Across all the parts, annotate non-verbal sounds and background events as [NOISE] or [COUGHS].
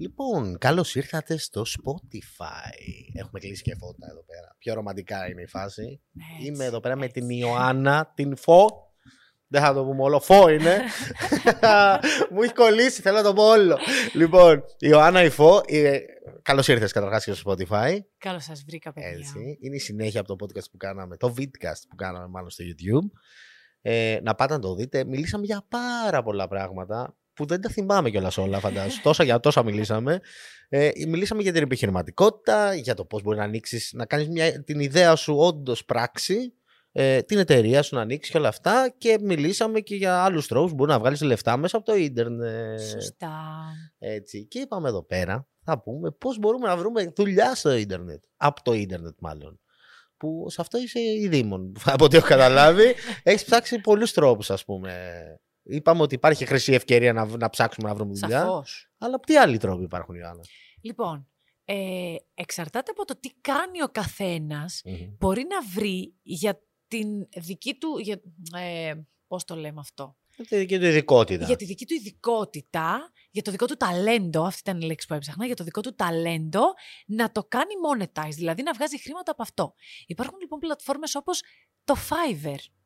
Λοιπόν, καλώς ήρθατε στο Spotify. Έχουμε κλείσει και φώτα εδώ πέρα. Πιο ρομαντικά είναι η φάση. Έτσι, Είμαι εδώ πέρα με έτσι. την Ιωάννα, την Φω. Δεν θα το πούμε όλο. Φω είναι. [LAUGHS] [LAUGHS] Μου έχει κολλήσει, θέλω να το πω όλο. λοιπόν, η Ιωάννα η Φω. Καλώς ήρθες καταρχάς και στο Spotify. Καλώς σας βρήκα, παιδιά. Έτσι. Είναι η συνέχεια από το podcast που κάναμε, το vidcast που κάναμε μάλλον στο YouTube. Ε, να πάτε να το δείτε. Μιλήσαμε για πάρα πολλά πράγματα που δεν τα θυμάμαι κιόλας όλα, φαντάζομαι. [LAUGHS] τόσα για τόσα μιλήσαμε. Ε, μιλήσαμε για την επιχειρηματικότητα, για το πώς μπορεί να ανοίξεις, να κάνεις την ιδέα σου όντως πράξη, ε, την εταιρεία σου να ανοίξεις και όλα αυτά. Και μιλήσαμε και για άλλους τρόπους που μπορεί να βγάλεις λεφτά μέσα από το ίντερνετ. Σωστά. Έτσι. Και είπαμε εδώ πέρα, θα πούμε πώς μπορούμε να βρούμε δουλειά στο ίντερνετ. Από το ίντερνετ μάλλον. Που σε αυτό είσαι η Δήμον, [LAUGHS] από ό,τι έχω καταλάβει. [LAUGHS] Έχεις ψάξει πολλούς τρόπους, ας πούμε. Είπαμε ότι υπάρχει χρυσή ευκαιρία να, να ψάξουμε να βρούμε δουλειά. Σαφώς. Αλλά τι άλλοι τρόποι υπάρχουν, Ιωάννα. Λοιπόν, ε, εξαρτάται από το τι κάνει ο καθένας, μπορεί να βρει για την δική του, για, ε, πώς το λέμε αυτό, Για τη δική του ειδικότητα. για τη δική του ειδικότητα, για το δικό του ταλέντο, αυτή ήταν η λέξη που έψαχνα, για το δικό του ταλέντο να το κάνει monetize, δηλαδή να βγάζει χρήματα από αυτό. Υπάρχουν λοιπόν πλατφόρμες όπως το Fiverr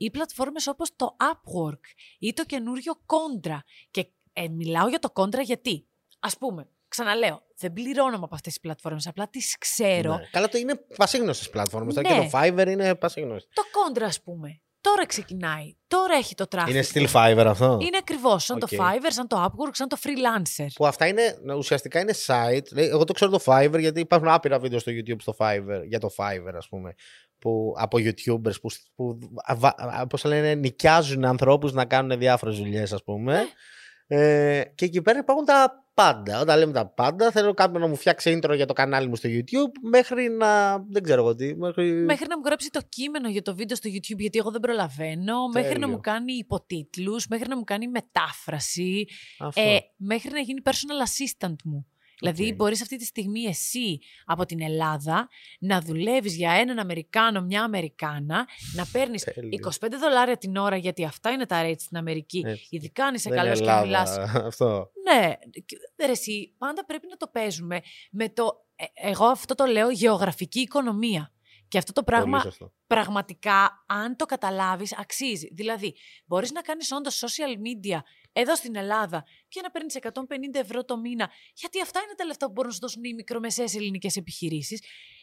ή πλατφόρμες όπως το Upwork ή το καινούριο Contra. Και ε, μιλάω για το Contra γιατί, ας πούμε, ξαναλέω, δεν πληρώνομαι από αυτές τις πλατφόρμες, απλά τις ξέρω. Ναι. Καλά, το είναι πασίγνωστες πλατφόρμες. τώρα Ναι. Και το Fiverr είναι πασίγνωστο. Το Contra, ας πούμε, τώρα ξεκινάει, τώρα έχει το traffic. Είναι του. στυλ Fiverr αυτό; Είναι ακριβώς σαν Οκ. το Fiverr, σαν το Upwork, σαν το freelancer. Που αυτά είναι, ουσιαστικά είναι site. λέει, Εγώ το ξέρω το Fiverr γιατί υπάρχουν άπειρα βίντεο στο YouTube στο Fiverr, για το Fiverr ας πούμε. Που, από YouTubers που, που βα- πώς λένε, νοικιάζουν ανθρώπους να κάνουν διάφορες δουλειές ας πούμε. Ε, και εκεί πέρα υπάρχουν τα πάντα. Όταν λέμε τα πάντα, θέλω κάποιον να μου φτιάξει intro για το κανάλι μου στο YouTube μέχρι να. Δεν ξέρω εγώ τι. Μέχρι... Μέχρι να μου γράψει το κείμενο για το βίντεο στο YouTube, γιατί εγώ δεν προλαβαίνω. Μέχρι να Τέλειο. μου κάνει υποτίτλους, μέχρι να μου κάνει μετάφραση. Αυτό. Ε, μέχρι να γίνει personal assistant μου. Δηλαδή, Οκ. μπορείς αυτή τη στιγμή εσύ από την Ελλάδα να δουλεύεις για έναν Αμερικάνο, μια Αμερικάνα, να παίρνεις Τέλειο. 25 δολάρια την ώρα, γιατί αυτά είναι τα rates στην Αμερική. Έτσι. Ειδικά αν είσαι Δεν είναι καλός και Ελλάδα μιλάς Αυτό. Ναι, και- ρε εσύ, πάντα πρέπει να το παίζουμε με το, ε, εγώ αυτό το λέω γεωγραφική οικονομία. Και αυτό το Πολύ πράγμα σωστό. πραγματικά, αν το καταλάβεις, αξίζει. Δηλαδή, μπορείς να κάνεις όντως social media εδώ στην Ελλάδα και να παίρνεις 150 ευρώ το μήνα, γιατί αυτά είναι τα λεφτά που μπορούν να σου δώσουν οι μικρομεσαίες ελληνικές επιχειρήσεις,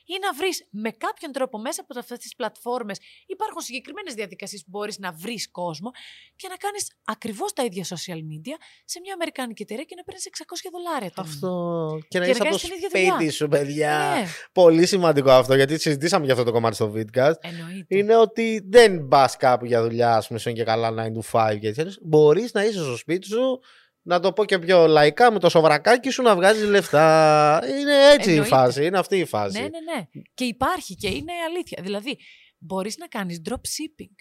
ή να βρεις με κάποιον τρόπο μέσα από αυτές τις πλατφόρμες, υπάρχουν συγκεκριμένες διαδικασίες που μπορείς να βρεις κόσμο και να κάνεις ακριβώς τα ίδια social media σε μια αμερικάνικη εταιρεία και να παίρνεις 600 δολάρια το μήνα. Αυτό. Και να Και είσαι να από το κάνεις την ίδια σπίτι δουλειά. σου, παιδιά. Ναι, Πολύ σημαντικό αυτό, γιατί συζητήσαμε για αυτό το κομμάτι στο vidcast. εννοείται. Είναι ότι δεν πας κάπου για δουλειά, ας πούμε, σαν και καλά 9 to 5 και έτσι. Μπορείς να είσαι στο σπίτι σου, να το πω και πιο λαϊκά, με το σοβρακάκι σου να βγάζει λεφτά. Είναι έτσι η Εννοείται. φάση, είναι αυτή η φάση. Ναι, ναι, ναι. Και υπάρχει και είναι αλήθεια. Δηλαδή, μπορείς να κάνεις drop shipping.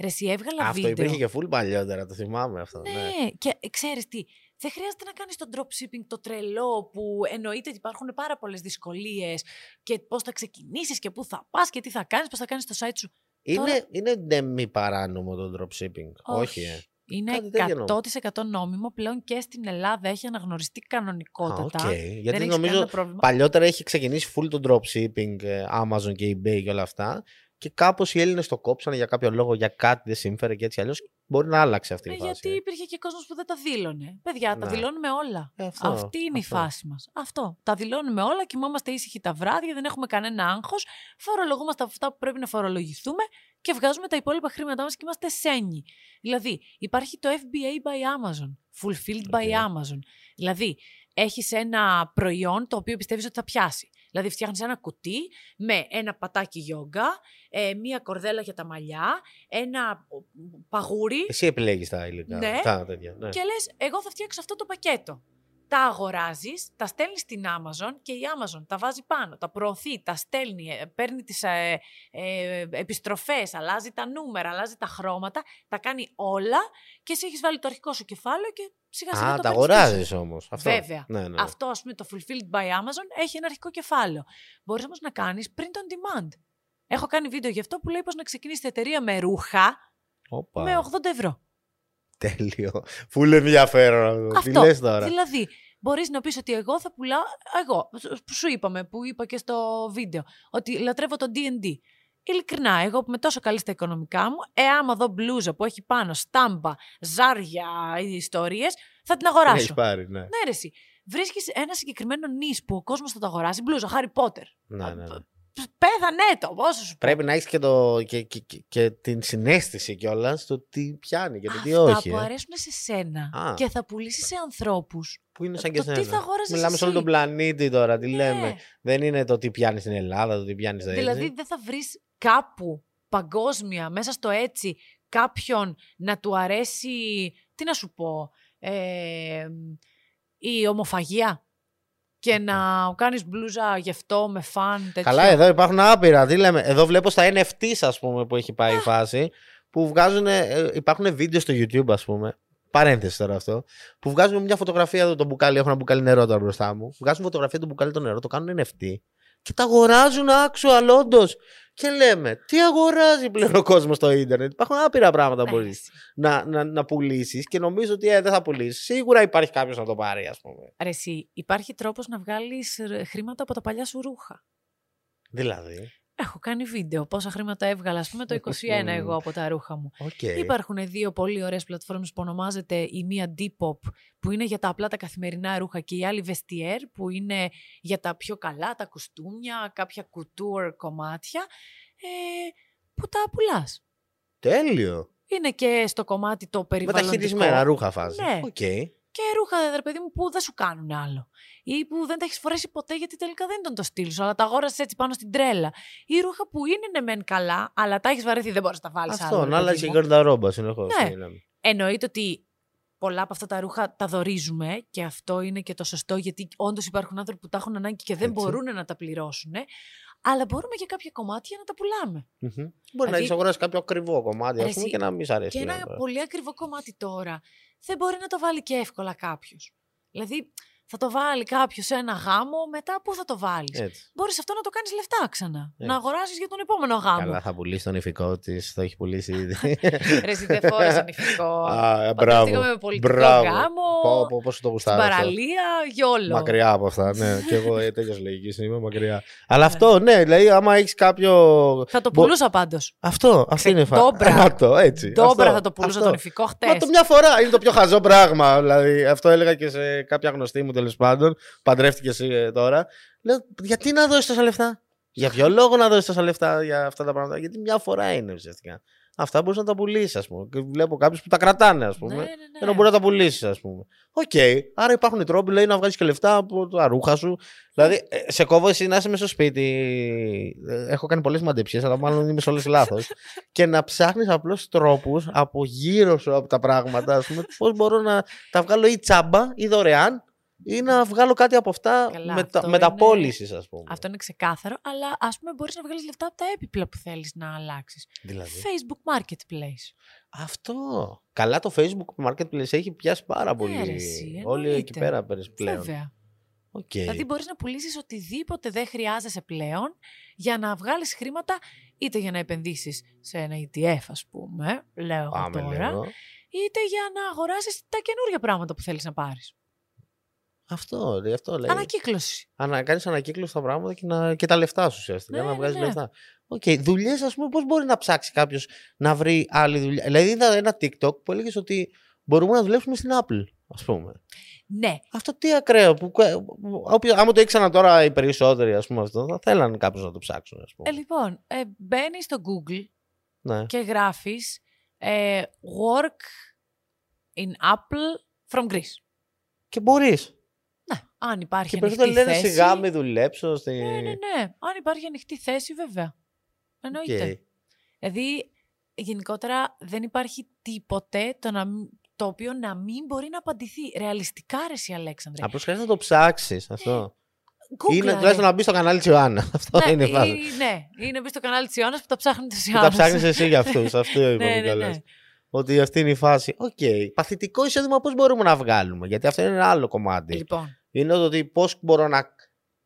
Ρε, εσύ έβγαλα Αυτό βίντεο. υπήρχε και full παλιότερα, το θυμάμαι αυτό. Ναι. Ναι, και ξέρεις τι, δεν χρειάζεται να κάνεις το dropshipping το τρελό που εννοείται ότι υπάρχουν πάρα πολλές δυσκολίες και πώς θα ξεκινήσεις και πού θα πας και τι θα κάνεις, πώς θα κάνεις το site σου. Είναι, Τώρα- είναι ναι, μη παράνομο το dropshipping. Όχι, ε. Είναι Κάτι τέτοιο νόμιμο. 100% νόμιμο πλέον και στην Ελλάδα έχει αναγνωριστεί Α, κανονικότατα. οκ. Δεν Γιατί έχεις νομίζω κανένα πρόβλημα. παλιότερα έχει ξεκινήσει full το dropshipping, ε, Amazon και eBay και όλα αυτά. Και κάπως οι Έλληνες το κόψανε για κάποιο λόγο, για κάτι δεν σύμφερε και έτσι αλλιώς. Μπορεί να άλλαξε αυτή η Ε, φάση. γιατί υπήρχε και κόσμος που δεν τα δήλωνε. Παιδιά, τα Ναι. δηλώνουμε όλα. Ε, αυτό, Αυτή είναι αυτό. η φάση μας. Αυτό. Τα δηλώνουμε όλα, κοιμόμαστε ήσυχοι τα βράδια, δεν έχουμε κανένα άγχος. Φορολογούμαστε από αυτά που πρέπει να φορολογηθούμε και βγάζουμε τα υπόλοιπα χρήματά μας και είμαστε σένιοι. Δηλαδή, υπάρχει το FBA by Amazon. Fulfilled by OK. Amazon. Δηλαδή, έχεις ένα προϊόν το οποίο πιστεύεις ότι θα πιάσει. Δηλαδή, φτιάχνεις ένα κουτί με ένα πατάκι γιόγκα, ε, μία κορδέλα για τα μαλλιά, ένα παγούρι. Εσύ επιλέγεις τα υλικά. Ναι. Τα τέτοια. Ναι. Και λες, εγώ θα φτιάξω αυτό το πακέτο. Τα αγοράζεις, τα στέλνεις στην Amazon και η Amazon τα βάζει πάνω, τα προωθεί, τα στέλνει, ε, παίρνει τις ε, ε, επιστροφές, αλλάζει τα νούμερα, αλλάζει τα χρώματα, τα κάνει όλα και εσύ έχεις βάλει το αρχικό σου κεφάλαιο και σιγά σιγά Α, το τα παίρνεις πίσω. αγοράζεις όμως. Αυτό. Βέβαια. Ναι, ναι. Αυτό, ας πούμε, το Fulfilled by Amazon έχει ένα αρχικό κεφάλαιο. Μπορείς όμως να κάνεις print on demand. Έχω κάνει βίντεο γι' αυτό που λέει πώς να ξεκινήσει η εταιρεία με ρούχα Όπα. με 80 ευρώ. Τέλειο. Φουλ ενδιαφέρον. Τι Αυτό. λες τώρα. Δηλαδή, μπορείς να πεις ότι εγώ θα πουλάω. Εγώ, που σου είπαμε, που είπα και στο βίντεο, ότι λατρεύω το DD. Ειλικρινά, εγώ που είμαι τόσο καλή στα οικονομικά μου, ε, άμα δω μπλούζα που έχει πάνω στάμπα, ζάρια, ιστορίες, θα την αγοράσω. Έχεις πάρει, ναι. Ναι, ρε, εσύ. Βρίσκεις ένα συγκεκριμένο νης που ο κόσμος θα το αγοράσει. Μπλούζα, Χάρι Πότερ. ναι, ναι, ναι. Πέθανε το, πόσο σου πω. Πρέπει να έχεις και, το, και, και, και, και την συνέστηση κιόλας στο τι πιάνει και το τι Αυτά όχι. που ε. αρέσουν σε σένα Α. και θα πουλήσεις σε ανθρώπους. Που είναι σαν και το τι εσένα. θα αγόραζες Μιλάμε σε όλο εσύ. τον πλανήτη τώρα, τι Ναι. λέμε. Δεν είναι το τι πιάνεις στην Ελλάδα, το τι πιάνεις στα Δηλαδή δεν θα βρεις κάπου παγκόσμια μέσα στο έτσι κάποιον να του αρέσει. Τι να σου πω. Ε, η ομοφαγία. Και να κάνεις μπλούζα γευτό με φαν τέτοιο. Καλά, εδώ υπάρχουν άπειρα. Τι λέμε. Εδώ βλέπω στα NFTs, ας πούμε, που έχει πάει η φάση. Που βγάζουν. ε, υπάρχουν βίντεο στο YouTube, ας πούμε. Παρένθεση τώρα αυτό. Που βγάζουν μια φωτογραφία εδώ το μπουκάλι. Έχω ένα μπουκάλι νερό τώρα μπροστά μου. Βγάζουν φωτογραφία το μπουκάλι το νερό, το κάνουν NFT. Και τα αγοράζουν actual, όντως. Και λέμε, τι αγοράζει πλέον ο κόσμος στο ίντερνετ; Υπάρχουν άπειρα πράγματα που Ε, μπορείς εσύ. να, να, να πουλήσεις και νομίζω ότι ε, δεν θα πουλήσεις. Σίγουρα υπάρχει κάποιος να το πάρει, ας πούμε. Ρε εσύ, υπάρχει τρόπος να βγάλεις ε, χρήματα από τα παλιά σου ρούχα. Δηλαδή; Έχω κάνει βίντεο πόσα χρήματα έβγαλα, ας πούμε το 21 εγώ από τα ρούχα μου. Οκ. Υπάρχουν δύο πολύ ωραίες πλατφόρμες που ονομάζεται η μία Depop που είναι για τα απλά τα καθημερινά ρούχα και η άλλη Vestiaire που είναι για τα πιο καλά, τα κουστούμια, κάποια couture κομμάτια ε, που τα πουλάς. Τέλειο. Είναι και στο κομμάτι το περιβαλλοντικό. Μεταχειρισμένα ρούχα φάση. Ναι. Οκ. Και ρούχα, ρε παιδί μου, που δεν σου κάνουν άλλο. Ή που δεν τα έχεις φορέσει ποτέ γιατί τελικά δεν ήταν το στυλ σου, αλλά τα αγόρασες έτσι πάνω στην τρέλα. Ή ρούχα που είναι ναι μεν καλά, αλλά τα έχεις βαρεθεί, δεν μπορείς να τα βάλεις άλλο. Αυτό, ρε να παιδί αλλάζει η μου. γκαρνταρόμπα συνεχώς. Ναι. Εννοείται ότι πολλά από αυτά τα ρούχα τα δορίζουμε και αυτό είναι και το σωστό γιατί όντως υπάρχουν άνθρωποι που τα έχουν ανάγκη και δεν Έτσι. μπορούν να τα πληρώσουν. Αλλά μπορούμε και κάποια κομμάτια να τα πουλάμε. Μπορεί Δηλαδή- να έχει αγοράσει κάποιο ακριβό κομμάτι ας Ρε, πούμε, εσύ, και να μην σ' αρέσει. Και πλέον ένα τώρα. πολύ ακριβό κομμάτι τώρα δεν μπορεί να το βάλει και εύκολα κάποιος. Δηλαδή, θα το βάλει κάποιος σε ένα γάμο, μετά πού θα το βάλεις; Έτσι. Μπορείς αυτό να το κάνεις λεφτά ξανά. Έτσι. Να αγοράσεις για τον επόμενο γάμο. Καλά, θα πουλήσεις τον ηφικό της, το έχει πουλήσει ήδη. [LAUGHS] Ρε, εσύ δεν φόρεσαν ηφικό. Α, ε, Παντρευτήκαμε μπράβο. με πολιτικό Μπράβο. γάμο. Πω, πω, πόσο το Στην γουστάρω. αυτό. παραλία, γιόλο. Μακριά από αυτά, ναι. [LAUGHS] και εγώ ε, τέτοιος λογικής είμαι μακριά. Αλλά αυτό, ναι, δηλαδή, άμα έχεις κάποιο. Θα το Μπο- πουλούσα πάντως. Αυτό, αυτή είναι η φάση. Ντόμπρα. [LAUGHS] Αυτό, έτσι. Ντόμπρα αυτό, θα το πουλούσα αυτό. τον ηφικό χτες. Μα το μια φορά είναι το πιο χαζό πράγμα. Δηλαδή, αυτό έλεγα και σε κάποια γνωστή μου τέλος πάντων. Παντρεύτηκε εσύ ε, τώρα. Λέω, γιατί να δώσεις τόσα λεφτά; Για ποιο λόγο να δώσεις τόσα λεφτά για αυτά τα πράγματα; Γιατί μια φορά είναι ουσιαστικά. Αυτά μπορείς να τα πουλήσεις, ας πούμε. Και βλέπω κάποιους που τα κρατάνε, ας πούμε. Ναι, ναι, ναι. Ενώ μπορεί να τα πουλήσεις, ας πούμε. Οκ. Άρα υπάρχουν οι τρόποι λέει, να βγάλει και λεφτά από τα ρούχα σου. Δηλαδή, ε, σε κόβω εσύ να είσαι μέσα στο σπίτι. ε, Έχω κάνει πολλές μαντεψίες, αλλά μάλλον είμαι σε όλες λάθος. [LAUGHS] και να ψάχνεις απλώς τρόπους από γύρω σου από τα πράγματα. Ας πούμε, πώς μπορώ να τα βγάλω ή τσάμπα ή δωρεάν ή να βγάλω κάτι από αυτά Καλά, μετα, αυτό μεταπώληση, ας πούμε. Αυτό είναι ξεκάθαρο, αλλά ας πούμε μπορείς να βγάλεις λεφτά από τα έπιπλα που θέλεις να αλλάξεις. Δηλαδή; Facebook Marketplace. Αυτό. Καλά το Facebook Marketplace έχει πιάσει πάρα πολύ. Ναι, ρε, εσύ, Όλοι εκεί εννοείται. πέρα παίρνεις πλέον. Βέβαια. Οκ. Δηλαδή μπορείς να πουλήσεις οτιδήποτε δεν χρειάζεσαι πλέον για να βγάλεις χρήματα είτε για να επενδύσεις σε ένα ETF, ας πούμε, λέω εγώ Πάμε τώρα, λίγο. είτε για να αγοράσεις τα καινούργια πράγματα που θέλεις να πάρεις. Αυτό, ρε, αυτό λέει. Ανακύκλωση. Να κάνεις ανακύκλωση στα πράγματα και, να... και τα λεφτά σου ουσιαστικά. Ναι, να ναι, βγάζεις ναι. λεφτά. Οκ. Δουλειές, ας πούμε, πώς μπορεί να ψάξει κάποιος να βρει άλλη δουλειά; Δηλαδή, είδα ένα TikTok που έλεγες ότι μπορούμε να δουλέψουμε στην Apple, ας πούμε. Ναι, Αυτό τι ακραίο. Που... όποιο- Άμα το ήξεραν τώρα οι περισσότεροι, ας πούμε, αυτό, θα θέλαν κάποιος να το ψάξουν, ας πούμε. ε, λοιπόν, ε, μπαίνεις στο Google ναι. και γράφεις ε, work in Apple from Greece. Και μπορείς. Ναι, αν υπάρχει Και ανοιχτή περισσότεροι λένε θέση. σιγά μη δουλέψω. Στη... Ναι, ναι, ναι. Αν υπάρχει ανοιχτή θέση, βέβαια. Εννοείται. Οκ. Δηλαδή, γενικότερα δεν υπάρχει τίποτε το, να, μην- το οποίο να μην μπορεί να απαντηθεί. Ρεαλιστικά, ρε εσύ, Αλέξανδρε. Απλώς χρειάζεται να το ψάξεις αυτό. Google, Είναι τουλάχιστον να μπεις στο κανάλι της Ιωάννας. [LAUGHS] Αυτό ναι, είναι η φάση. ή- ναι, είναι μπεις στο κανάλι της Ιωάννας που τα ψάχνετε σε Που τα ψάχνεις εσύ για αυτούς. Αυτό είπα [LAUGHS] ναι, που ναι, το λες. ναι. Ότι αυτή είναι η φάση. Οκ. Παθητικό εισόδημα πώς μπορούμε να βγάλουμε. Γιατί αυτό είναι ένα άλλο κομμάτι. Λοιπόν, Είναι το ότι πώς μπορώ να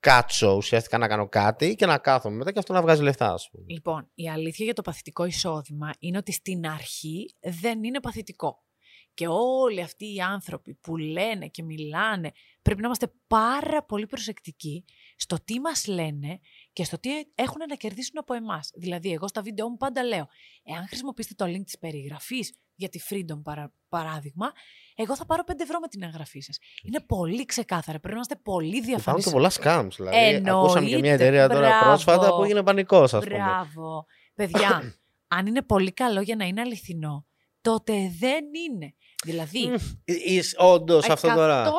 κάτσω ουσιαστικά να κάνω κάτι και να κάθομαι μετά και αυτό να βγάζει λεφτά, ας πούμε. λοιπόν, η αλήθεια για το παθητικό εισόδημα είναι ότι στην αρχή δεν είναι παθητικό. Και όλοι αυτοί οι άνθρωποι που λένε και μιλάνε, πρέπει να είμαστε πάρα πολύ προσεκτικοί στο τι μας λένε και στο τι έχουν να κερδίσουν από εμάς. Δηλαδή, εγώ στα βίντεο μου πάντα λέω, εάν χρησιμοποιήσετε το link της περιγραφής για τη Freedom παρα, παράδειγμα, εγώ θα πάρω 5 ευρώ με την εγγραφή σας. Είναι πολύ ξεκάθαρα. Πρέπει να είμαστε πολύ διαφανεί. Υπάρχουν και πολλά scams. Δηλαδή, Εννοείται. ακούσαμε και μια εταιρεία τώρα Μπράβο. πρόσφατα που έγινε πανικός, ας πούμε. Μπράβο. Παιδιά, [COUGHS] αν είναι πολύ καλό για να είναι αληθινό, τότε δεν είναι. Δηλαδή, Όντως αυτό τώρα.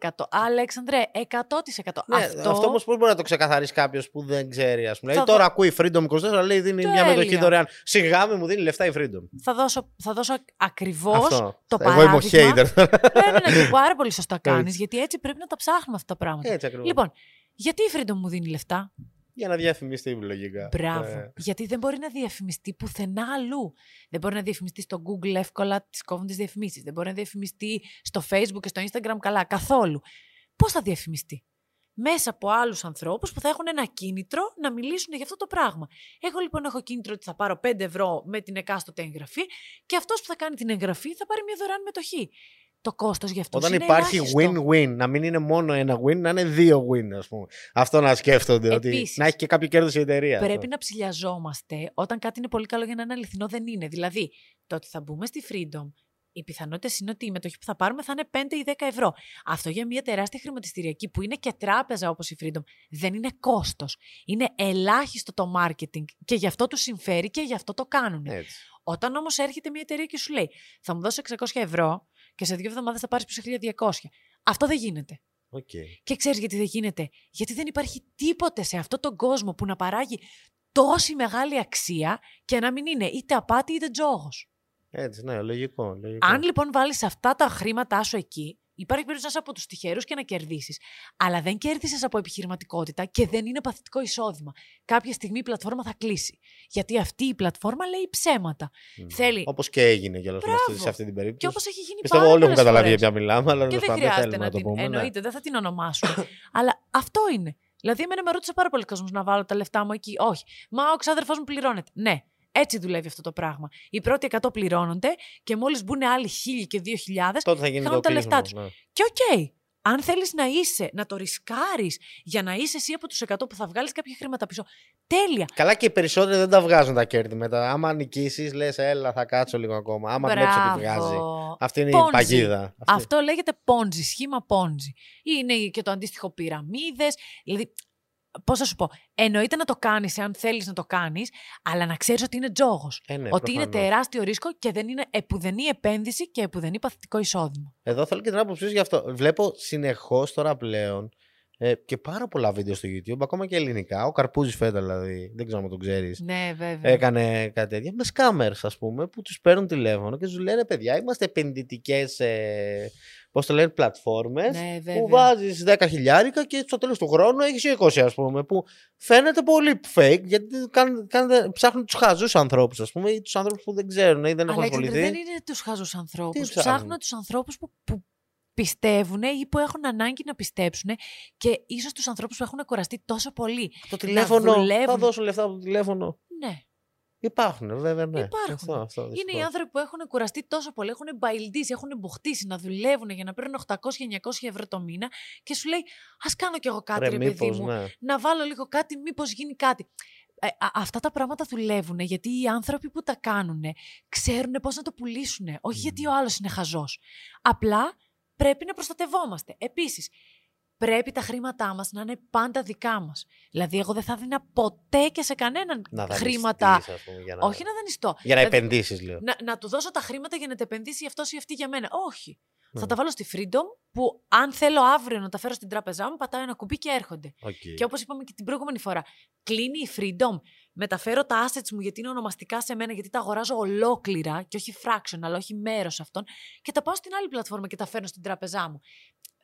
100%. Αλέξανδρε, 100%. Ναι, αυτό, αυτό όμως πώς μπορεί να το ξεκαθαρίσει κάποιος που δεν ξέρει, ας πούμε. Θα Δηλαδή, τώρα ακούει Freedom 24, λέει δίνει μια Τέλεια. μετοχή δωρεάν. Σιγά με μου δίνει λεφτά η Freedom. θα δώσω, θα δώσω ακριβώς Αυτό. το Εγώ είμαι ο παράδειγμα. hater. ναι, ναι, ναι, πάρα πολύ σωστά κάνει, Έτσι. γιατί έτσι πρέπει να τα ψάχνουμε αυτά τα πράγματα. Έτσι ακριβώς. Λοιπόν, γιατί η Freedom μου δίνει λεφτά; Για να διαφημιστεί λογικά. Μπράβο. Ε, Γιατί δεν μπορεί να διαφημιστεί πουθενά αλλού. Δεν μπορεί να διαφημιστεί στο Google εύκολα, τις κόβουν τις διαφημίσεις. Δεν μπορεί να διαφημιστεί στο Facebook και στο Instagram καλά. Καθόλου. Πώς θα διαφημιστεί; Μέσα από άλλους ανθρώπους που θα έχουν ένα κίνητρο να μιλήσουν για αυτό το πράγμα. Εγώ λοιπόν έχω κίνητρο ότι θα πάρω 5 ευρώ με την εκάστοτε εγγραφή και αυτός που θα κάνει την εγγραφή θα πάρει μια δωρεάν μετοχή. Το κόστος για αυτό Όταν είναι υπάρχει ελάχιστο. win-win, να μην είναι μόνο ένα win, να είναι δύο win, ας πούμε. Αυτό να σκέφτονται. Ότι Επίσης, να έχει και κάποιο κέρδος η εταιρεία. Πρέπει να ψηλιαζόμαστε όταν κάτι είναι πολύ καλό για να είναι αληθινό δεν είναι. Δηλαδή, το ότι θα μπούμε στη Freedom, οι πιθανότητες είναι ότι η μετοχή που θα πάρουμε θα είναι 5 ή 10 ευρώ. Αυτό για μια τεράστια χρηματιστηριακή που είναι και τράπεζα όπως η Freedom δεν είναι κόστος. Είναι ελάχιστο το marketing και γι' αυτό τους συμφέρει και γι' αυτό το κάνουν. Έτσι. Όταν όμως έρχεται μια εταιρεία και σου λέει θα μου δώσεις 600 ευρώ και σε δύο εβδομάδες θα πάρεις πίσω 1200. Αυτό δεν γίνεται. Οκ. Και ξέρεις γιατί δεν γίνεται; Γιατί δεν υπάρχει τίποτε σε αυτόν τον κόσμο που να παράγει τόση μεγάλη αξία και να μην είναι είτε απάτη είτε τζόγος. Έτσι, ναι, λογικό. λογικό. Αν λοιπόν βάλεις αυτά τα χρήματά σου εκεί, υπάρχει περίπτωση να είσαι από τους τυχερούς και να κερδίσεις. Αλλά δεν κέρδισες από επιχειρηματικότητα και δεν είναι παθητικό εισόδημα. Κάποια στιγμή η πλατφόρμα θα κλείσει. Γιατί αυτή η πλατφόρμα λέει ψέματα. Mm. Θέλει. Όπως και έγινε κιόλα Μπράβο. σε αυτή την Και περίπτωση. όπως έχει γίνει Πιστεύω πάρα όλοι έχουν πολλές καταλάβει για φορές. ποια μιλάμε, αλλά Και τέλος δεν πάντων, χρειάζεται θέλουμε να το την. πούμε. ναι. Εννοείται, δεν θα την ονομάσουμε. [LAUGHS] Αλλά αυτό είναι. Δηλαδή, εμένα με ρώτησε πάρα πολύ κόσμος να βάλω τα λεφτά μου εκεί. Όχι. Μα ο ξάδερφός μου πληρώνεται. Ναι. Έτσι δουλεύει αυτό το πράγμα. Οι πρώτοι 100 πληρώνονται και μόλις μπουν άλλοι 1000 και 2000. Τότε θα γίνει Κάνουν το τα λεφτά κλείσιμο. ναι. Και οκ. Αν θέλεις να είσαι, να το ρισκάρεις για να είσαι εσύ από τους 100 που θα βγάλεις κάποια χρήματα πίσω. Τέλεια. Καλά και οι περισσότεροι δεν τα βγάζουν τα κέρδη μετά. Άμα νικήσεις, λες, έλα, θα κάτσω λίγο ακόμα. Άμα βλέπει ότι βγάζει. Αυτή είναι η Ponzi. παγίδα. Αυτή- Αυτό λέγεται πόντζι, σχήμα πόντζι. Είναι και το αντίστοιχο πυραμίδες. Δηλαδή, πώς θα σου πω, εννοείται να το κάνεις αν θέλεις να το κάνεις, αλλά να ξέρεις ότι είναι τζόγος. Ε, ναι, ότι είναι προφανώς. τεράστιο ρίσκο και δεν είναι επουδενή επένδυση και επουδενή παθητικό εισόδημα. Εδώ θέλω και την άποψή σου γι' αυτό. Βλέπω συνεχώς τώρα πλέον ε, και πάρα πολλά βίντεο στο YouTube, ακόμα και ελληνικά. Ο Καρπούζης φέτα δηλαδή, δεν ξέρω αν τον ξέρεις. Ναι, βέβαια. Έκανε κάτι τέτοιο. Με scammers, ας πούμε, που τους παίρνουν τηλέφωνο και τους λένε: Παιδιά, είμαστε επενδυτικές. Ε, Πώς το λένε, πλατφόρμες. Ναι, βέβαια. που βάζεις 10 χιλιάρικα και στο τέλος του χρόνου έχεις 20, ας πούμε. Που φαίνεται πολύ fake γιατί κάν, κάν, ψάχνουν τους χαζούς ανθρώπους, ας πούμε, ή τους ανθρώπους που δεν ξέρουν ή δεν έχουν Αλέξανδρε, ασχοληθεί. δεν είναι τους χαζούς ανθρώπους. Τι ψάχνουν; Ψάχνουν τους ανθρώπους που, που πιστεύουν ή που έχουν ανάγκη να πιστέψουν και ίσως τους ανθρώπους που έχουν κουραστεί τόσο πολύ. Το τηλέφωνο. Θα δουλεύουν. δώσω λεφτά από το τηλέφωνο. Ναι. Υπάρχουν, βέβαια, ναι. Υπάρχουν. Αυτό, αυτό, Είναι οι δυστυχώς. άνθρωποι που έχουν κουραστεί τόσο πολύ, έχουν μπαϊλντήσει, έχουν μπουχτίσει να δουλεύουν για να παίρνουν 800-900 ευρώ το μήνα και σου λέει Α κάνω κι εγώ κάτι, Ρε, ρε, παιδί μήπως, μου. ναι. Να βάλω λίγο κάτι, μήπως γίνει κάτι. Ε, α- αυτά τα πράγματα δουλεύουν γιατί οι άνθρωποι που τα κάνουν ξέρουν πώς να το πουλήσουν. Όχι γιατί ο άλλος είναι χαζός. Απλά πρέπει να προστατευόμαστε. Επίσης, πρέπει τα χρήματά μας να είναι πάντα δικά μας. Δηλαδή, εγώ δεν θα δίνα ποτέ και σε κανέναν Να χρήματα. δανειστείς, ας πούμε, για να, Όχι να δανειστώ. για να Δηλαδή, επενδύσεις, λέω. να, να του δώσω τα χρήματα για να τα επενδύσει αυτός ή αυτή για μένα. Όχι. Θα Ναι. τα βάλω στη Freedom που αν θέλω αύριο να τα φέρω στην τράπεζά μου, πατάω ένα κουμπί και έρχονται. Οκ. Και όπως είπαμε και την προηγούμενη φορά, κλείνει η Freedom. Μεταφέρω τα assets μου γιατί είναι ονομαστικά σε μένα, γιατί τα αγοράζω ολόκληρα και όχι fractional, όχι μέρος αυτών, και τα πάω στην άλλη πλατφόρμα και τα φέρνω στην τράπεζά μου.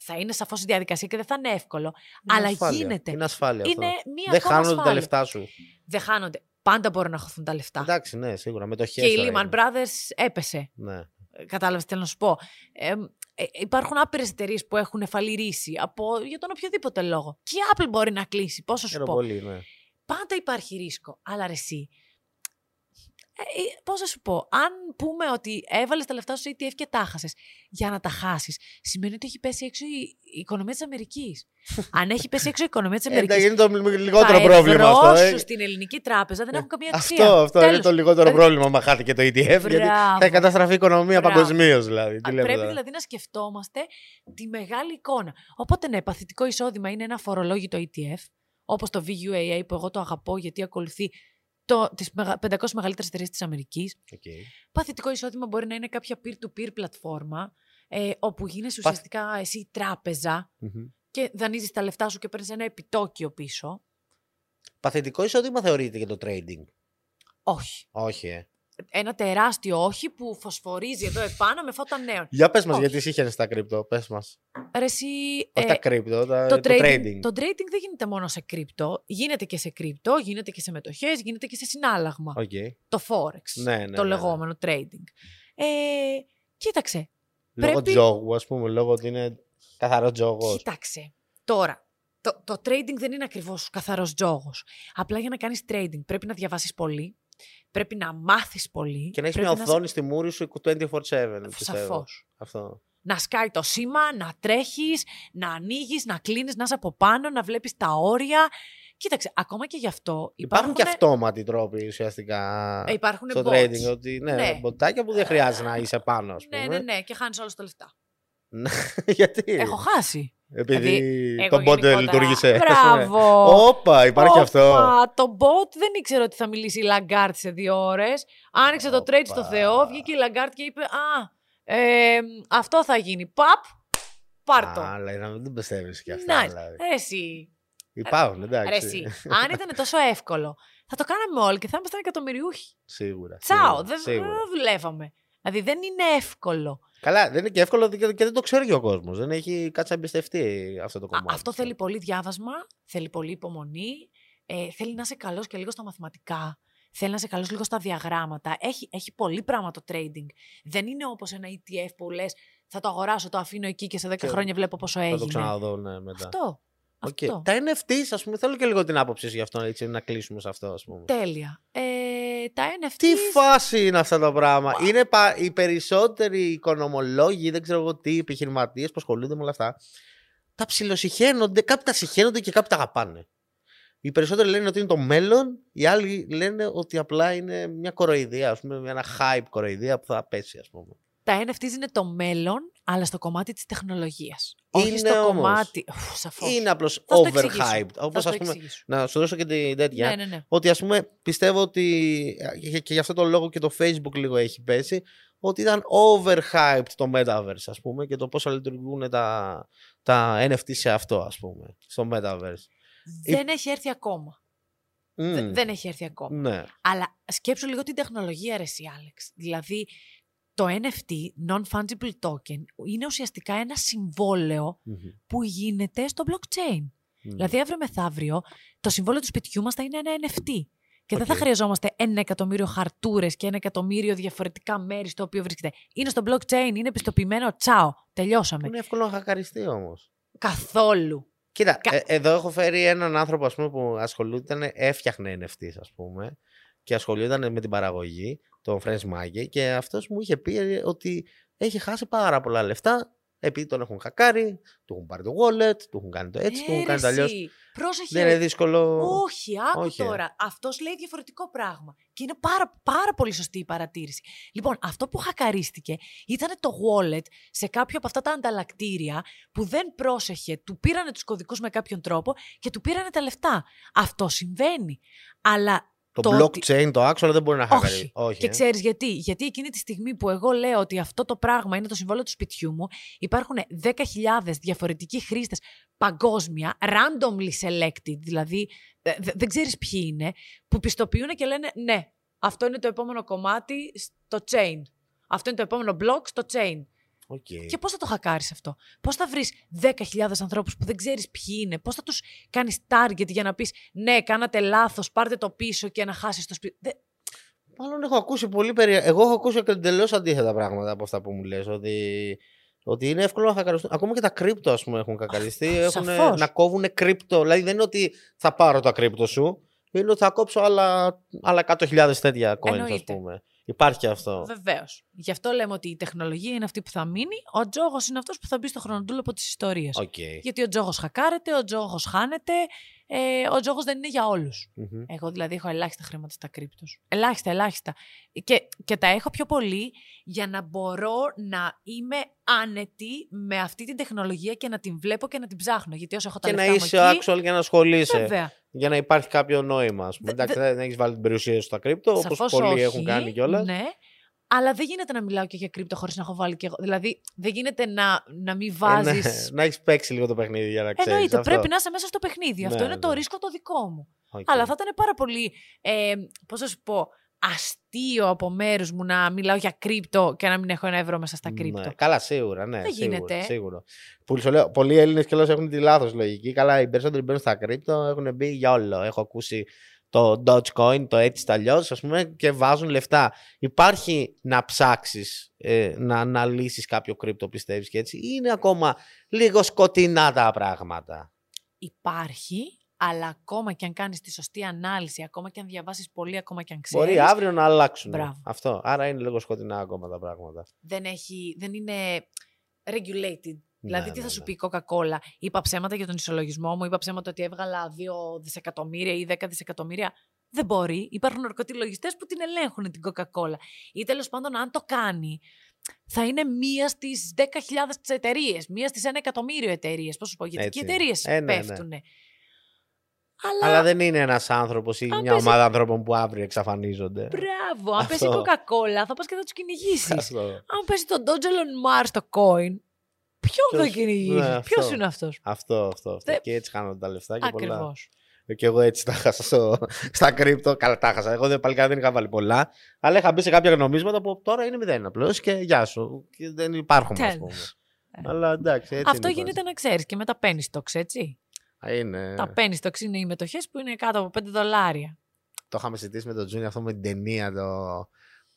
Θα είναι σαφώς η διαδικασία και δεν θα είναι εύκολο. Είναι αλλά ασφάλεια. γίνεται. Είναι ασφάλεια αυτό. Είναι μία Δεν ακόμα χάνονται τα ασφάλεια. λεφτά σου. Δεν χάνονται. Πάντα μπορούν να χωθούν τα λεφτά. Εντάξει, ναι, σίγουρα. Με το και η χέρι. Lehman Brothers έπεσε. Ναι. Κατάλαβες τι θέλω να σου πω. Ε, ε, υπάρχουν άπειρες εταιρείες που έχουν φαλυρίσει από, για τον οποιοδήποτε λόγο. Και η Apple μπορεί να κλείσει. Πόσο σου Χαίρομαι πω. πολύ, ναι. Πάντα υπάρχει ρίσκο. Αλλά ρε εσύ, Ε, Πώς να σου πω, αν πούμε ότι έβαλες τα λεφτά σου σε ETF και τα χάσε για να τα χάσεις, σημαίνει ότι έχει πέσει έξω η η οικονομία της Αμερικής. [LAUGHS] αν έχει πέσει έξω η οικονομία της Ε, Αμερικής. είναι το λιγότερο πρόβλημα αυτό. ε. σου στην ελληνική τράπεζα δεν έχουν καμία αξία. Αυτό, αυτό είναι Τέλος. το λιγότερο Δηλαδή, πρόβλημα μα χάθηκε το ETF. Γιατί Μπράβο. θα καταστραφεί η οικονομία Μπράβο. παγκοσμίως δηλαδή. Τι Α, λέμε Πρέπει τώρα. δηλαδή να σκεφτόμαστε τη μεγάλη εικόνα. Οπότε ναι, παθητικό εισόδημα είναι ένα αφορολόγητο ETF, όπως το VUAA που εγώ το αγαπώ γιατί ακολουθεί το, τις μεγα- 500 μεγαλύτερες εταιρείες της Αμερικής. Οκ. Παθητικό εισόδημα μπορεί να είναι κάποια peer-to-peer πλατφόρμα, ε, όπου γίνεσαι ουσιαστικά εσύ τράπεζα Μμμ. και δανείζεις τα λεφτά σου και παίρνεις ένα επιτόκιο πίσω. Παθητικό εισόδημα θεωρείται για το trading; Όχι. Όχι, ε. Ένα τεράστιο όχι που φωσφορίζει εδώ επάνω με φώτα νέον. Για πες μας Όχι. γιατί σύγχερες τα crypto, πες μας. Ρε εσύ, Όχι ε, τα κρυπτο, τα, το, το, trading, trading. το trading δεν γίνεται μόνο σε crypto. Γίνεται και σε crypto, γίνεται και σε μετοχές, γίνεται και σε συνάλλαγμα. Οκ. Το forex, Ναι, ναι, το ναι, ναι. λεγόμενο trading. Ε, κοίταξε, Λόγω πρέπει- τζόγου, ας πούμε, λόγω ότι είναι καθαρός τζόγος. κοίταξε. Τώρα, το, το trading δεν είναι ακριβώς καθαρός τζόγος. Απλά για να κάνεις trading πρέπει να διαβάσεις πολύ, πρέπει να μάθεις πολύ. Και να έχεις πρέπει μια σε- οθόνη στη μούρη σου 24-7. πιστεύω. Σαφώς. Αυτό. να σκάει το σήμα, να τρέχεις, να ανοίγεις, να κλείνεις, να είσαι από πάνω, να βλέπεις τα όρια. Κοίταξε, ακόμα και γι' αυτό Υπάρχουν και αυτόματοι τρόποι ουσιαστικά Ε, υπάρχουν στο bots. trading. Ότι, ναι, Ναι. μποτάκια που δεν χρειάζεται να είσαι πάνω, ας πούμε. Ναι, ναι, ναι, και χάνεις όλα τα λεφτά. [LAUGHS] Γιατί; Έχω χάσει. Επειδή εγώ το bot γενικότερα- λειτούργησε. Μπράβο. [LAUGHS] Όπα, υπάρχει Όπα, αυτό. Το bot δεν ήξερε ότι θα μιλήσει η Λαγκάρντ σε δύο ώρες. Άνοιξε το Όπα. trade στο Θεό, βγήκε η Λαγκάρντ και είπε Α, ε, αυτό θα γίνει. Παπ, πάρ' το. Α, αλλά να μην πιστεύεις και αυτά. Να, δηλαδή. ρε εσύ. Υπάρχουν, Ρε εντάξει. εσύ. Αν ήταν τόσο εύκολο, θα το κάναμε όλοι και θα ήμασταν εκατομμυριούχοι. Σίγουρα. Τσάω, σίγουρα, δεν σίγουρα. δεν δουλεύαμε. Δηλαδή δεν είναι εύκολο. Καλά, δεν είναι και εύκολο και και δεν το ξέρει και ο κόσμος. Δεν έχει κάτσει να εμπιστευτεί αυτό το Α, κομμάτι. αυτό θέλει πολύ διάβασμα, θέλει πολύ υπομονή, ε, θέλει να είσαι καλός και λίγο στα μαθηματικά, θέλει να είσαι καλός λίγο στα διαγράμματα. Έχει, έχει πολύ πράγμα το trading. Δεν είναι όπως ένα ETF που λες θα το αγοράσω, το αφήνω εκεί και σε 10 Και χρόνια βλέπω πόσο Θα έγινε. το ξαναδώ ναι, μετά. Αυτό. Οκ. Αυτό. Τα NFTs, ας πούμε, θέλω και λίγο την άποψη σου γι' αυτό, έτσι, να κλείσουμε σε αυτό, ας πούμε. Τέλεια. Ε, τα NFTs... Τι φάση είναι αυτά τα πράγματα. Είναι πα... οι περισσότεροι οικονομολόγοι, δεν ξέρω εγώ τι, επιχειρηματίες που ασχολούνται με όλα αυτά. Τα ψιλοσυχαίνονται, κάποιοι τα συχαίνονται και κάποιοι τα αγαπάνε. Οι περισσότεροι λένε ότι είναι το μέλλον, οι άλλοι λένε ότι απλά είναι μια κοροϊδία, ας πούμε, ένα hype κοροϊδία που θα πέσει, ας πούμε. Τα NFTs είναι το μέλλον, αλλά στο κομμάτι της τεχνολογίας. Όχι Είναι στο όμως. κομμάτι... Ουφ, σαφώς. Είναι απλώς Θα στο εξηγήσω. overhyped. Θα Όπως στο ας πούμε, εξηγήσω. να σου δώσω και την τέτοια. Ναι, ναι, ναι. Ότι ας πούμε πιστεύω ότι και- και γι' αυτό το λόγο και το Facebook λίγο έχει πέσει ότι ήταν overhyped το Metaverse ας πούμε και το πώς θα λειτουργούν τα, τα NFT σε αυτό ας πούμε, στο Metaverse. Δεν έχει έρθει ακόμα. Δε- Μμ, Δεν έχει έρθει ακόμα. Ναι. Αλλά σκέψου λίγο την τεχνολογία, ρε εσύ, Άλεξ. Δηλαδή, το NFT, Non-Fungible Token, είναι ουσιαστικά ένα συμβόλαιο Μμμ. που γίνεται στο blockchain. Μμ. Δηλαδή, αύριο μεθαύριο, το συμβόλαιο του σπιτιού μας θα είναι ένα NFT. Και δεν θα Οκ. χρειαζόμαστε ένα εκατομμύριο χαρτούρες και ένα εκατομμύριο διαφορετικά μέρη στο οποίο βρίσκεται. Είναι στο blockchain, είναι επιστοποιημένο, τσάω, τελειώσαμε. Είναι εύκολο να χακαριστεί όμως. Καθόλου. Κοίτα, Κα- ε- εδώ έχω φέρει έναν άνθρωπο ας πούμε, που ασχολούταν, έφτιαχνε NFTs ας πούμε και ασχολούνταν με την παραγωγή, τον French Maggie και αυτός μου είχε πει ότι έχει χάσει πάρα πολλά λεφτά επειδή τον έχουν χακάρει, του έχουν πάρει το wallet, του έχουν κάνει το έτσι, του έχουν Ε, κάνει ρε το αλλιώς. εσύ, Πρόσεχε. Δεν είναι δύσκολο. Όχι, άκου Όχι, ε. τώρα. Αυτός λέει διαφορετικό πράγμα. Και είναι πάρα, πάρα πολύ σωστή η παρατήρηση. Λοιπόν, αυτό που χακαρίστηκε ήταν το wallet σε κάποιο από αυτά τα ανταλλακτήρια που δεν πρόσεχε, του πήρανε τους κωδικούς με κάποιον τρόπο και του πήρανε τα λεφτά. Αυτό συμβαίνει. Αλλά Το, το ότι- blockchain, το actual δεν μπορεί να χακάρει. όχι. Όχι. Και ε. ξέρεις γιατί; Γιατί εκείνη τη στιγμή που εγώ λέω ότι αυτό το πράγμα είναι το συμβόλαιο του σπιτιού μου, υπάρχουν 10.000 διαφορετικοί χρήστες παγκόσμια, randomly selected, δηλαδή ε, δε- δεν ξέρεις ποιοι είναι, που πιστοποιούν και λένε ναι, αυτό είναι το επόμενο κομμάτι στο chain. Αυτό είναι το επόμενο block στο chain. Οκ. Και πώς θα το χακάρεις αυτό, Πώς θα βρεις 10.000 ανθρώπους που δεν ξέρεις ποιοι είναι, Πώς θα τους κάνεις target για να πεις Ναι, κάνατε λάθος, πάρτε το πίσω και να χάσεις το σπίτι. Δεν- Μάλλον έχω ακούσει πολύ περίεργα. Εγώ έχω ακούσει εντελώς αντίθετα πράγματα από αυτά που μου λες. Ότι, ότι είναι εύκολο να χακαριστούν. Ακόμα και τα crypto, ας πούμε, έχουν χακαριστεί. Α, Έχουν σαφώς. να κόβουν crypto. Δηλαδή δεν είναι ότι θα πάρω τα crypto σου. είναι ότι θα κόψω άλλα, άλλα 100.000 τέτοια coins, ας Εννοείται. πούμε. Υπάρχει και αυτό. Βεβαίως. Γι' αυτό λέμε ότι η τεχνολογία είναι αυτή που θα μείνει. Ο τζόγος είναι αυτός που θα μπει στο χρονοντούλαπο της ιστορίας. Οκ. Γιατί ο τζόγος χακάρεται, ο τζόγος χάνεται. Ε, ο τζόγος δεν είναι για όλους. Μμμ. Εγώ δηλαδή έχω ελάχιστα χρήματα στα κρύπτος. Ελάχιστα, ελάχιστα. Και, και τα έχω πιο πολύ για να μπορώ να είμαι άνετη με αυτή την τεχνολογία και να την βλέπω και να την ψάχνω. Γιατί όσο έχω τα Και να λεφτά μου είσαι εκεί, actual και να ασχολείσαι. Βέβαια. Για να υπάρχει κάποιο νόημα, ας πούμε. Δε- Εντάξει, δεν έχεις βάλει την περιουσία σου στα κρύπτο, όπως Σαφώς πολλοί όχι, έχουν κάνει κιόλας. Ναι. Αλλά δεν γίνεται να μιλάω και για κρύπτο χωρίς να έχω βάλει και εγώ. Δηλαδή, δεν γίνεται να, να μην βάζει. Ε, ναι, [LAUGHS] να έχεις παίξει λίγο το παιχνίδι για να ξέρεις. Εννοείται, πρέπει να είσαι μέσα στο παιχνίδι. Αυτό Ναι, είναι το ναι. ρίσκο το δικό μου. Αλλά θα ήταν πάρα πολύ, ε, πώς να σου πω, αστείο από μέρους μου να μιλάω για κρύπτο και να μην έχω ένα ευρώ μέσα στα κρύπτο. Ναι, καλά, σίγουρα, ναι. Δεν σίγουρα, γίνεται. Σίγουρα. Που σου λέω, πολλοί Έλληνες κιόλα έχουν τη λάθος λογική. Καλά, οι περισσότεροι μπαίνουν στα κρύπτο, έχουν μπει για όλο. Έχω ακούσει το Dogecoin, το έτσι τα αλλιώς, ας πούμε, και βάζουν λεφτά. Υπάρχει να ψάξεις, ε, να αναλύσεις κάποιο κρύπτο, πιστεύεις και έτσι, ή είναι ακόμα λίγο σκοτεινά τα πράγματα; Υπάρχει, αλλά ακόμα και αν κάνεις τη σωστή ανάλυση, ακόμα και αν διαβάσεις πολύ, ακόμα και αν ξέρεις, Μπορεί αύριο να αλλάξουν. Μπράβο. Αυτό. Άρα είναι λίγο σκοτεινά ακόμα τα πράγματα. δεν, έχει, δεν είναι regulated. Δηλαδή, Ναι, τι θα ναι, σου ναι. πει η Coca-Cola; Είπα ψέματα για τον ισολογισμό μου, είπα ψέματα ότι έβγαλα 2 δισεκατομμύρια ή 10 δισεκατομμύρια. Δεν μπορεί. Υπάρχουν ορκωτηλογιστέ που την ελέγχουν την Coca-Cola. Ή τέλος πάντων, αν το κάνει, θα είναι μία στις 10.000 εταιρείες, μία στις 1 εκατομμύριο εταιρείες. Πώς σου πω, γιατί Έτσι και οι είναι. εταιρείες Ε, ναι, ναι. πέφτουν. Αλλά, Αλλά δεν είναι ένας άνθρωπος ή Αν μια πέσει- ομάδα ανθρώπων που αύριο εξαφανίζονται. μπράβο, αν πέσει η Αυτό. Coca-Cola, θα πας και θα τους κυνηγήσεις. Αυτό. αν πέσει τον Dogelon Mars στο coin, ποιον θα Ποιος- κυνηγήσει, ναι, ποιος αυτό. είναι αυτός; Αυτό, αυτό. αυτό. Θε- Και έτσι χάνονται τα λεφτά και πολλά. Ακριβώς. Και εγώ έτσι τα χάσα στο, στα κρύπτο. Καλά, τα χάσα. Εγώ δεν, παλικά δεν είχα βάλει πολλά. Αλλά είχα μπει σε κάποια νομίσματα που τώρα είναι μηδέν απλώς και γεια σου. Και δεν υπάρχουν, ας Τέλος. πούμε. Ε. Αλλά εντάξει. Έτσι Αυτό είναι η γίνεται να ξέρεις και με τα penny stocks, έτσι. φάση. Είναι... Τα penny stocks είναι οι μετοχές που είναι κάτω από 5 δολάρια. Το είχαμε συζητήσει με τον Τζόνι αυτό με την ταινία το...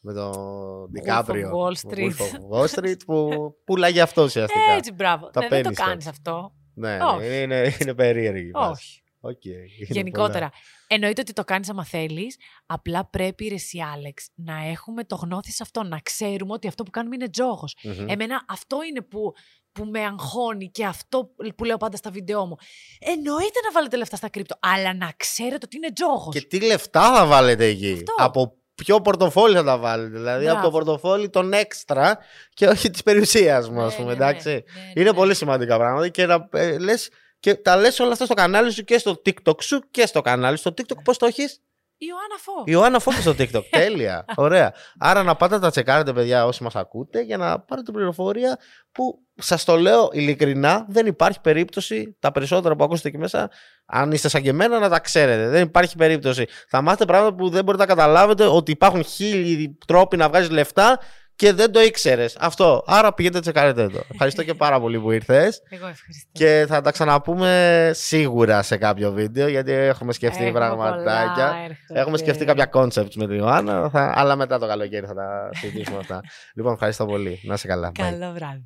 με τον Ντι Κάπριο. of Wall Street. Wolf of Wall Street που πουλάγε αυτό ουσιαστικά. Έτσι, μπράβο. Τα Ναι, δεν το penny κάνεις stocks. αυτό. Ναι, Όχι. ναι, είναι, είναι περίεργη. η φάση. Όχι. Οκ, είναι Γενικότερα. Εννοείται ότι το κάνεις άμα θέλεις. Απλά πρέπει, ρε εσύ, Άλεξ, να έχουμε το γνώθι σε αυτό. Να ξέρουμε ότι αυτό που κάνουμε είναι τζόγος. πολλά. Μμμ. Εμένα αυτό είναι που, που με αγχώνει και αυτό που λέω πάντα στα βίντεό μου. Εννοείται να βάλετε λεφτά στα κρύπτο, αλλά να ξέρετε ότι είναι τζόγος. Και τι λεφτά θα βάλετε εκεί. Αυτό. Από ποιο πορτοφόλι θα τα βάλετε. Δηλαδή από το Μπράβο. πορτοφόλι των έξτρα και όχι της περιουσίας μου, ας Ναι, πούμε. ναι, εντάξει. ναι, ναι, Είναι ναι. πολύ σημαντικά πράγματα και να ε, λες, και τα λες όλα αυτά στο κανάλι σου και στο TikTok σου και στο κανάλι. Στο TikTok πώς το έχεις; Ιωάννα Φως. Ιωάννα Φώκη στο TikTok. [LAUGHS] Τέλεια. Ωραία. Άρα να πάτε να τα τσεκάρετε, παιδιά, όσοι μας ακούτε, για να πάρετε πληροφορία που σας το λέω ειλικρινά, δεν υπάρχει περίπτωση τα περισσότερα που ακούσετε εκεί μέσα, αν είστε σαν και εμένα, να τα ξέρετε. Δεν υπάρχει περίπτωση. Θα μάθετε πράγματα που δεν μπορείτε να καταλάβετε ότι υπάρχουν χίλιοι τρόποι να βγάζεις λεφτά και δεν το ήξερες. Αυτό. Άρα πηγαίνετε τσεκάρετε το. Ευχαριστώ και πάρα πολύ που ήρθες. Εγώ ευχαριστώ. Και θα τα ξαναπούμε σίγουρα σε κάποιο βίντεο γιατί έχουμε σκεφτεί Έχουμε πραγματάκια. πολλά, έρχονται. Έχουμε σκεφτεί κάποια concepts με την Ιωάννα, θα- αλλά μετά το καλοκαίρι θα τα συζητήσουμε αυτά. [LAUGHS] λοιπόν, ευχαριστώ πολύ. Να είσαι καλά. Bye. Καλό βράδυ.